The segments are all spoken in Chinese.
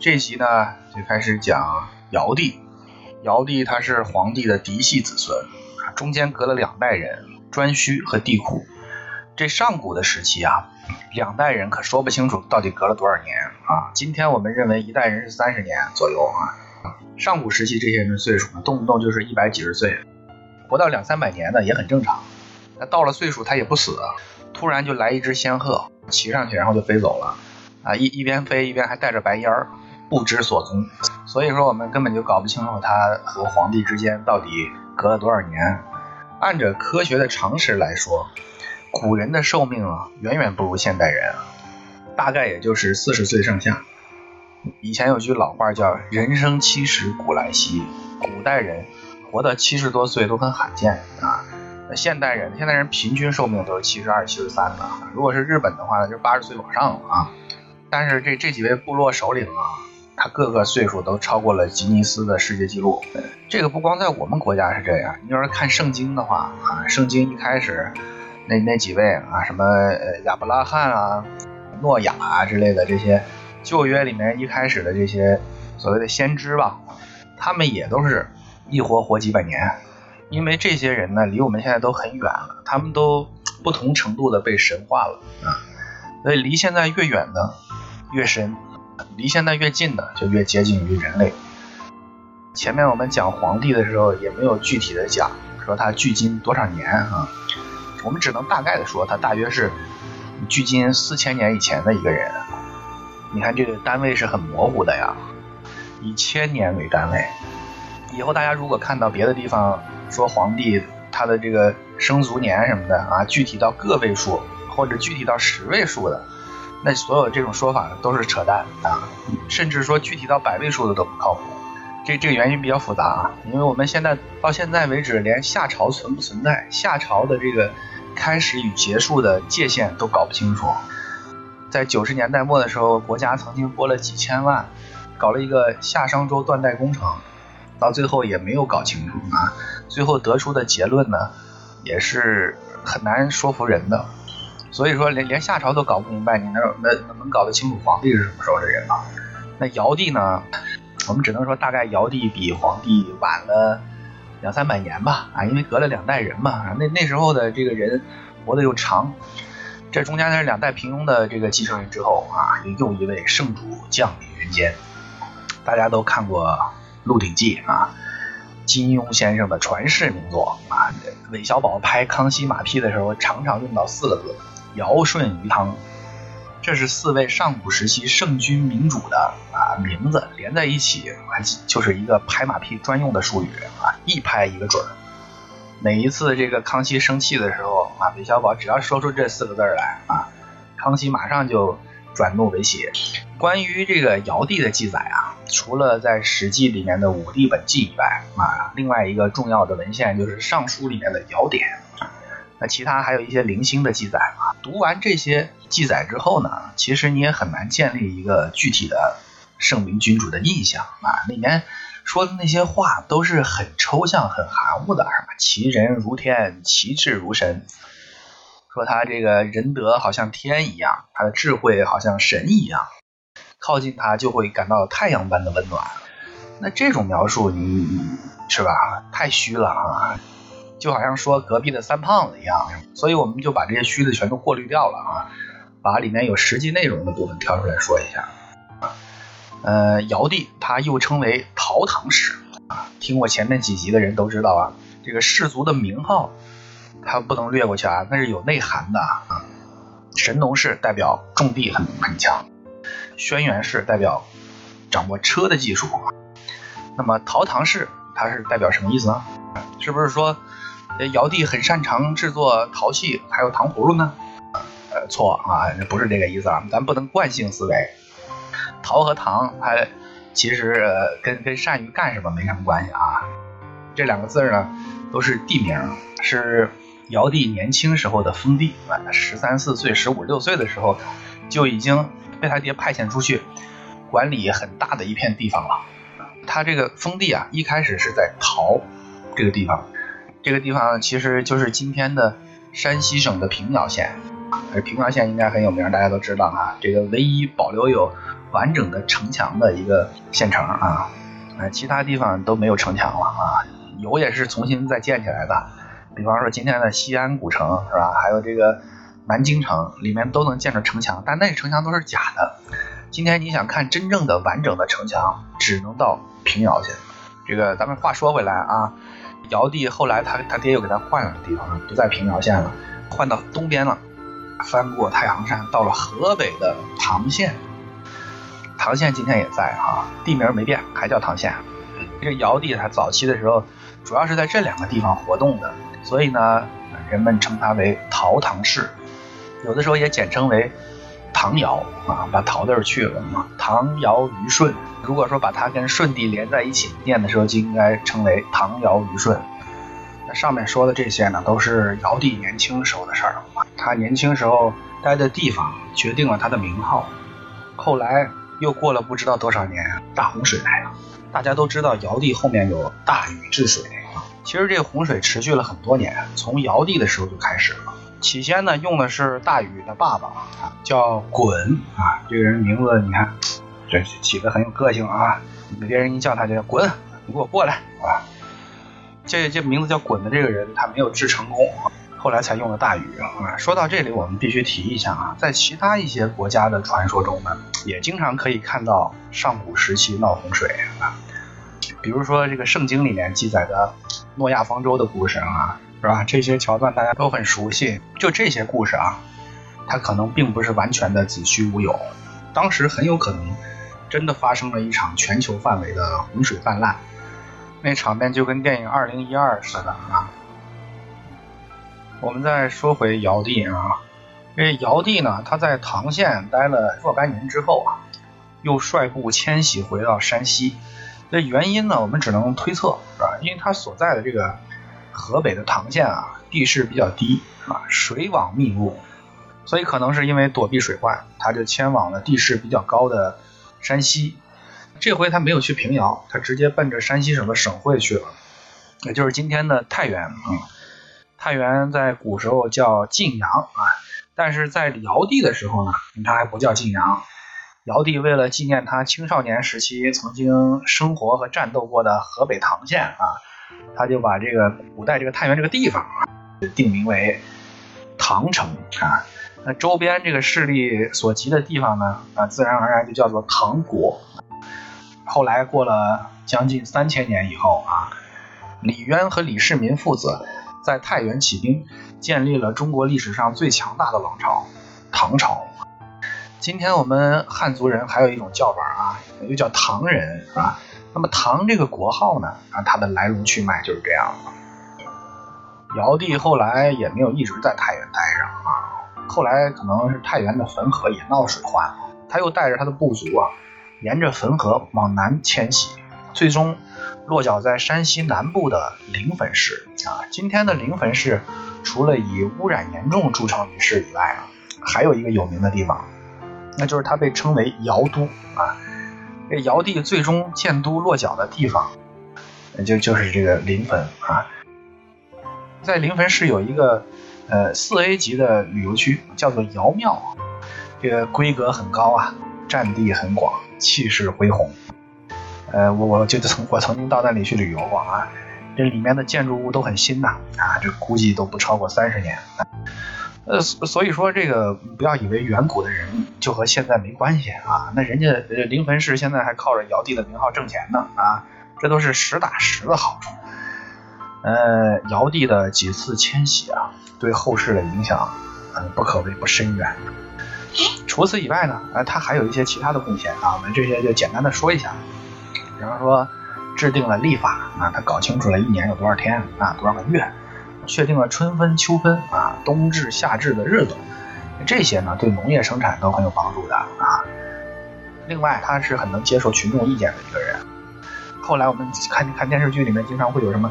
这集呢就开始讲尧帝。尧帝他是皇帝的嫡系子孙，中间隔了两代人，颛顼和帝喾。这上古的时期啊，两代人可说不清楚到底隔了多少年啊。今天我们认为一代人是三十年左右啊，上古时期这些人的岁数呢，动不动就是一百几十岁，活到两三百年的也很正常。那到了岁数他也不死，突然就来一只仙鹤，骑上去然后就飞走了，啊一一边飞一边还带着白烟儿。不知所踪，所以说我们根本就搞不清楚他和皇帝之间到底隔了多少年。按着科学的常识来说，古人的寿命啊远远不如现代人，大概也就是四十岁上下。以前有句老话叫“人生七十古来稀”，古代人活到七十多岁都很罕见啊。那现代人，现代人平均寿命都是七十二、七十三的。如果是日本的话，就八十岁往上了啊。但是这这几位部落首领啊。他各个岁数都超过了吉尼斯的世界纪录。这个不光在我们国家是这样，你要是看圣经的话啊，圣经一开始那那几位啊，什么亚伯拉罕啊、诺亚啊之类的这些旧约里面一开始的这些所谓的先知吧，他们也都是一活活几百年。因为这些人呢，离我们现在都很远了，他们都不同程度的被神化了啊，所以离现在越远呢越深。离现在越近的，就越接近于人类。前面我们讲皇帝的时候，也没有具体的讲说他距今多少年啊，我们只能大概的说，他大约是距今四千年以前的一个人。你看这个单位是很模糊的呀，以千年为单位。以后大家如果看到别的地方说皇帝他的这个生卒年什么的啊，具体到个位数或者具体到十位数的。那所有这种说法都是扯淡啊，甚至说具体到百位数的都不靠谱。这这个原因比较复杂啊，因为我们现在到现在为止，连夏朝存不存在、夏朝的这个开始与结束的界限都搞不清楚。在九十年代末的时候，国家曾经拨了几千万，搞了一个夏商周断代工程，到最后也没有搞清楚啊。最后得出的结论呢，也是很难说服人的。所以说，连连夏朝都搞不明白，你能能能搞得清楚皇帝是什么时候的人吗？那尧帝呢？我们只能说，大概尧帝比皇帝晚了两三百年吧，啊，因为隔了两代人嘛。那那时候的这个人活得又长，这中间呢两代平庸的这个继承人之后啊，又一位圣主降临人间。大家都看过《鹿鼎记》啊，金庸先生的传世名作啊。韦小宝拍康熙马屁的时候，常常用到四个字。尧舜禹汤，这是四位上古时期圣君明主的啊名字连在一起，就是一个拍马屁专用的术语啊，一拍一个准儿。每一次这个康熙生气的时候啊，韦小宝只要说出这四个字来啊，康熙马上就转怒为喜。关于这个尧帝的记载啊，除了在《史记》里面的《武帝本纪》以外啊，另外一个重要的文献就是《尚书》里面的《尧典》。那其他还有一些零星的记载啊，读完这些记载之后呢，其实你也很难建立一个具体的圣明君主的印象啊。里面说的那些话都是很抽象、很含糊的，什么其人如天，其志如神，说他这个仁德好像天一样，他的智慧好像神一样，靠近他就会感到太阳般的温暖。那这种描述，你是吧？太虚了啊！就好像说隔壁的三胖子一样，所以我们就把这些虚的全都过滤掉了啊，把里面有实际内容的部分挑出来说一下。呃，尧帝他又称为陶唐氏啊，听过前面几集的人都知道啊，这个氏族的名号他不能略过去啊，那是有内涵的啊。神农氏代表种地很很强，轩辕氏代表掌握车的技术，那么陶唐氏它是代表什么意思呢？是不是说？尧帝很擅长制作陶器，还有糖葫芦呢。呃，错啊，不是这个意思啊，咱不能惯性思维。陶和糖，它其实呃跟跟善于干什么没什么关系啊。这两个字呢，都是地名，是尧帝年轻时候的封地。十三四岁、十五六岁的时候，就已经被他爹派遣出去管理很大的一片地方了。他这个封地啊，一开始是在陶这个地方。这个地方其实就是今天的山西省的平遥县，而平遥县应该很有名，大家都知道哈。这个唯一保留有完整的城墙的一个县城啊，呃，其他地方都没有城墙了啊，有也是重新再建起来的。比方说今天的西安古城是吧？还有这个南京城里面都能建着城墙，但那城墙都是假的。今天你想看真正的完整的城墙，只能到平遥去。这个咱们话说回来啊，尧帝后来他他爹又给他换了地方，不在平遥县了，换到东边了，翻过太行山，到了河北的唐县。唐县今天也在哈，地名没变，还叫唐县。这尧帝他早期的时候，主要是在这两个地方活动的，所以呢，人们称他为陶唐氏，有的时候也简称为唐尧啊，把陶字去了嘛。唐尧虞舜，如果说把它跟舜帝连在一起念的时候，就应该称为唐尧虞舜。那上面说的这些呢，都是尧帝年轻时候的事儿。他年轻时候待的地方决定了他的名号，后来。又过了不知道多少年，大洪水来了。大家都知道尧帝后面有大禹治水啊，其实这洪水持续了很多年，从尧帝的时候就开始了。起先呢，用的是大禹的爸爸啊，叫鲧啊。这个人名字你看，这起的很有个性啊。别人一叫他就叫鲧，你给我过来啊。这这名字叫鲧的这个人，他没有治成功。后来才用了大禹啊。说到这里，我们必须提一下啊，在其他一些国家的传说中呢，也经常可以看到上古时期闹洪水啊。比如说这个圣经里面记载的诺亚方舟的故事啊，是吧？这些桥段大家都很熟悉。就这些故事啊，它可能并不是完全的子虚乌有，当时很有可能真的发生了一场全球范围的洪水泛滥，那场面就跟电影《二零一二》似的啊。我们再说回尧帝啊，这尧帝呢，他在唐县待了若干年之后啊，又率部迁徙回到山西。这原因呢，我们只能推测，是吧？因为他所在的这个河北的唐县啊，地势比较低啊，水网密布，所以可能是因为躲避水患，他就迁往了地势比较高的山西。这回他没有去平遥，他直接奔着山西省的省会去了，也就是今天的太原啊。太原在古时候叫晋阳啊，但是在尧帝的时候呢，它还不叫晋阳。尧帝为了纪念他青少年时期曾经生活和战斗过的河北唐县啊，他就把这个古代这个太原这个地方啊，定名为唐城啊。那周边这个势力所及的地方呢，啊，自然而然就叫做唐国。后来过了将近三千年以后啊，李渊和李世民父子。在太原起兵，建立了中国历史上最强大的王朝——唐朝。今天我们汉族人还有一种叫法啊，又叫唐人，是吧？那么唐这个国号呢，啊，它的来龙去脉就是这样的。尧帝后来也没有一直在太原待着啊，后来可能是太原的汾河也闹水患，他又带着他的部族啊，沿着汾河往南迁徙，最终。落脚在山西南部的临汾市啊，今天的临汾市除了以污染严重著称于世以外啊，还有一个有名的地方，那就是它被称为尧都啊。这尧帝最终建都落脚的地方，就就是这个临汾啊。在临汾市有一个呃四 A 级的旅游区，叫做尧庙，这个规格很高啊，占地很广，气势恢宏。呃，我我就曾我曾经到那里去旅游过啊，这里面的建筑物都很新呐，啊，这估计都不超过三十年。呃，所以说这个不要以为远古的人就和现在没关系啊，那人家临汾市现在还靠着尧帝的名号挣钱呢啊，这都是实打实的好处。呃，尧帝的几次迁徙啊，对后世的影响，嗯，不可谓不深远。除此以外呢，呃，他还有一些其他的贡献啊，我们这些就简单的说一下。比方说，制定了历法啊，他搞清楚了一年有多少天啊，多少个月，确定了春分、秋分啊、冬至、夏至的日子，这些呢对农业生产都很有帮助的啊。另外，他是很能接受群众意见的一个人。后来我们看看电视剧里面经常会有什么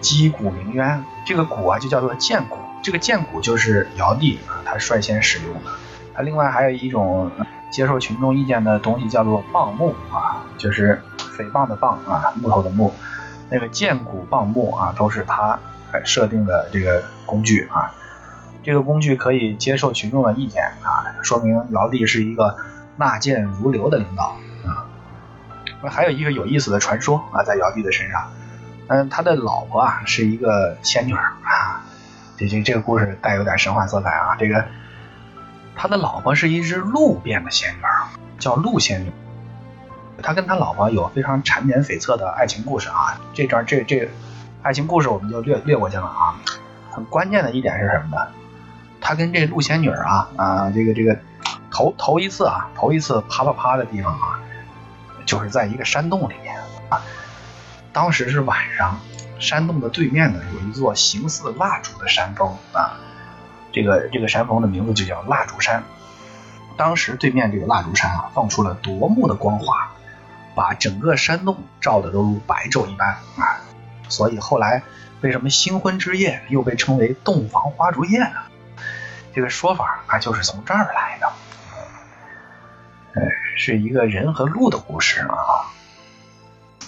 击鼓鸣冤，这个鼓啊就叫做剑鼓，这个剑鼓就是尧帝啊他率先使用的。他另外还有一种接受群众意见的东西叫做棒木啊，就是。诽谤的谤啊，木头的木，那个剑骨棒木啊，都是他设定的这个工具啊。这个工具可以接受群众的意见啊，说明尧帝是一个纳谏如流的领导啊。还有一个有意思的传说啊，在尧帝的身上，嗯，他的老婆啊是一个仙女啊，这这这个故事带有点神话色彩啊。这个他的老婆是一只鹿变的仙女，叫鹿仙女。他跟他老婆有非常缠绵悱恻的爱情故事啊。这段这这爱情故事我们就略略过去了啊。很关键的一点是什么呢？他跟这陆仙女啊啊，这个这个头头一次啊，头一次啪啪啪的地方啊，就是在一个山洞里面啊。当时是晚上，山洞的对面呢有一座形似蜡烛的山峰啊，这个这个山峰的名字就叫蜡烛山。当时对面这个蜡烛山啊，放出了夺目的光华，把整个山洞照的都如白昼一般啊。所以后来。为什么新婚之夜又被称为洞房花烛夜呢？这个说法啊，就是从这儿来的。呃，是一个人和鹿的故事啊。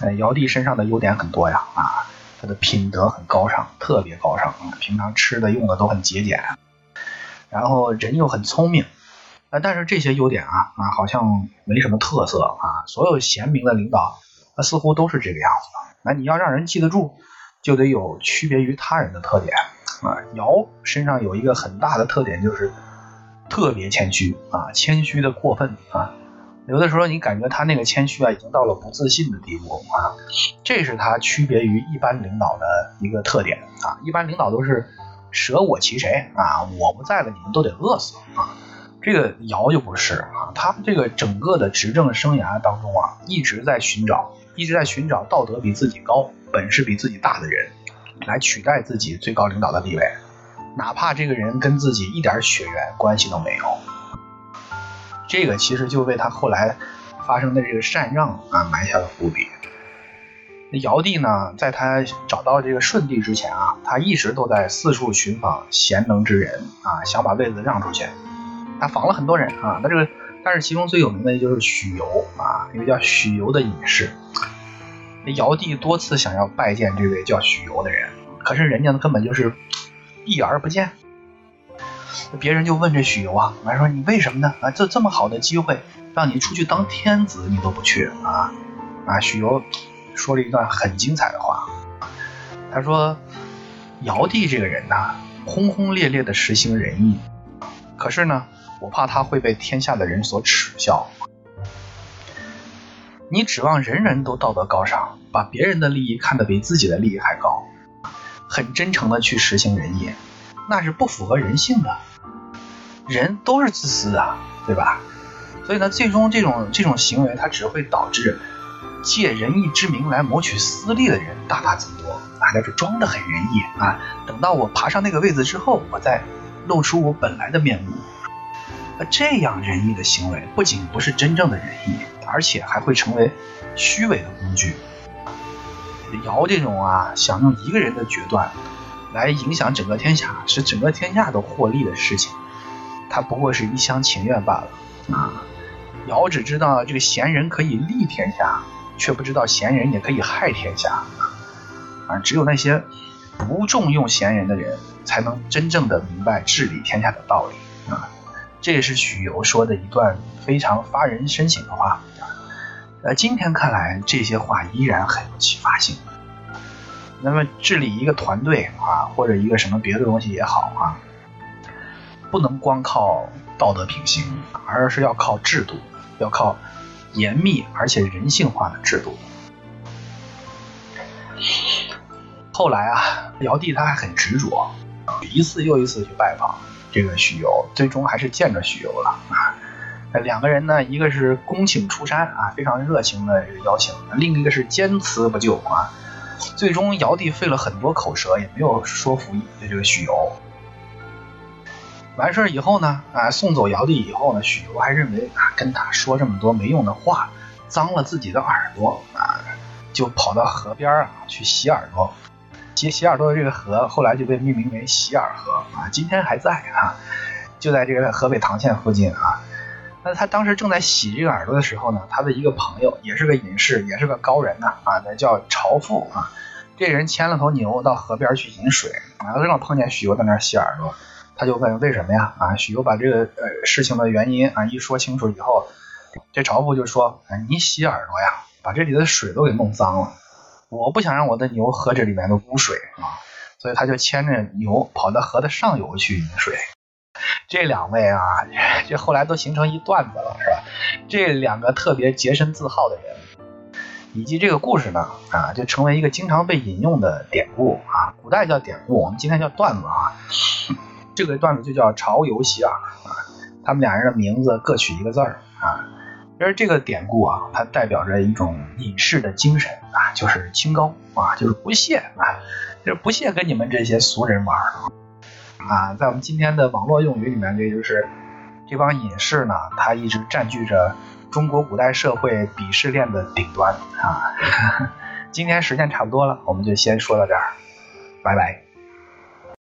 呃，尧帝身上的优点很多呀啊，他的品德很高尚，特别高尚啊，平常吃的用的都很节俭，然后人又很聪明。啊，但是这些优点啊啊，好像没什么特色啊。所有贤明的领导，啊，似乎都是这个样子。那你要让人记得住。就得有区别于他人的特点啊。尧身上有一个很大的特点，就是特别谦虚啊，谦虚的过分啊。有的时候你感觉他那个谦虚啊，已经到了不自信的地步啊。这是他区别于一般领导的一个特点啊。一般领导都是舍我其谁啊，我不在了，你们都得饿死啊。这个尧就不是啊，他这个整个的执政生涯当中啊，一直在寻找，一直在寻找道德比自己高。本事比自己大的人来取代自己最高领导的地位，哪怕这个人跟自己一点血缘关系都没有，这个其实就为他后来发生的这个禅让啊埋下了伏笔。那尧帝呢，在他找到这个舜帝之前啊，他一直都在四处寻访贤能之人啊，想把位子让出去。他访了很多人啊，那这个但是其中最有名的就是许由啊，一个叫许由的隐士。尧帝多次想要拜见这位叫许由的人，可是人家呢根本就是避而不见。别人就问这许由啊，还说你为什么呢？啊，这这么好的机会，让你出去当天子，你都不去啊？啊，许由说了一段很精彩的话，他说：尧帝这个人呐，轰轰烈烈的实行仁义，可是呢，我怕他会被天下的人所耻笑。你指望人人都道德高尚，把别人的利益看得比自己的利益还高，很真诚的去实行仁义，那是不符合人性的。人都是自私的，对吧？所以呢，最终这种这种行为，它只会导致借仁义之名来谋取私利的人大大增多。啊，就是装得很仁义啊，等到我爬上那个位子之后，我再露出我本来的面目。这样仁义的行为，不仅不是真正的仁义，而且还会成为虚伪的工具。尧这种啊，想用一个人的决断来影响整个天下，使整个天下都获利的事情，他不过是一厢情愿罢了啊！尧只知道这个贤人可以利天下，却不知道贤人也可以害天下啊！只有那些不重用贤人的人，才能真正的明白治理天下的道理！这也是许由说的一段非常发人深省的话。呃，今天看来，这些话依然很有启发性。那么，治理一个团队啊，或者一个什么别的东西也好啊，不能光靠道德品行，而是要靠制度，要靠严密而且人性化的制度。后来啊，尧帝他还很执着，一次又一次去拜访。这个许由最终还是见着许由了啊！两个人呢，一个是恭请出山啊，非常热情的这个邀请；另一个是坚持不就啊。最终尧帝费了很多口舌，也没有说服这个许由。完事儿以后呢，啊，送走尧帝以后呢，许由还认为啊，跟他说这么多没用的话，脏了自己的耳朵啊，就跑到河边啊去洗耳朵。洗洗耳朵的这个河，后来就被命名为洗耳河啊，今天还在啊，就在这个河北唐县附近啊。那他当时正在洗这个耳朵的时候呢，他的一个朋友也是个隐士，也是个高人呐啊，那叫朝父啊。这人牵了头牛到河边去饮水啊，正好碰见许由在那洗耳朵，他就问为什么呀啊？许由把这个呃事情的原因啊一说清楚以后，这朝父就说：“你洗耳朵呀，把这里的水都给弄脏了。我不想让我的牛喝这里面的污水啊，所以他就牵着牛跑到河的上游去饮水。这两位啊，这后来都形成一段子了，是吧？这两个特别洁身自好的人，以及这个故事呢，啊，就成为一个经常被引用的典故啊。古代叫典故，我们今天叫段子啊。这个段子就叫潮游洗耳啊。他们俩人的名字各取一个字儿而这个典故啊，它代表着一种隐士的精神啊，就是清高啊，就是不屑啊，就是不屑跟你们这些俗人玩啊。在我们今天的网络用语里面，这就是这帮隐士呢，他一直占据着中国古代社会鄙视链的顶端啊。今天时间差不多了，我们就先说到这儿，拜拜。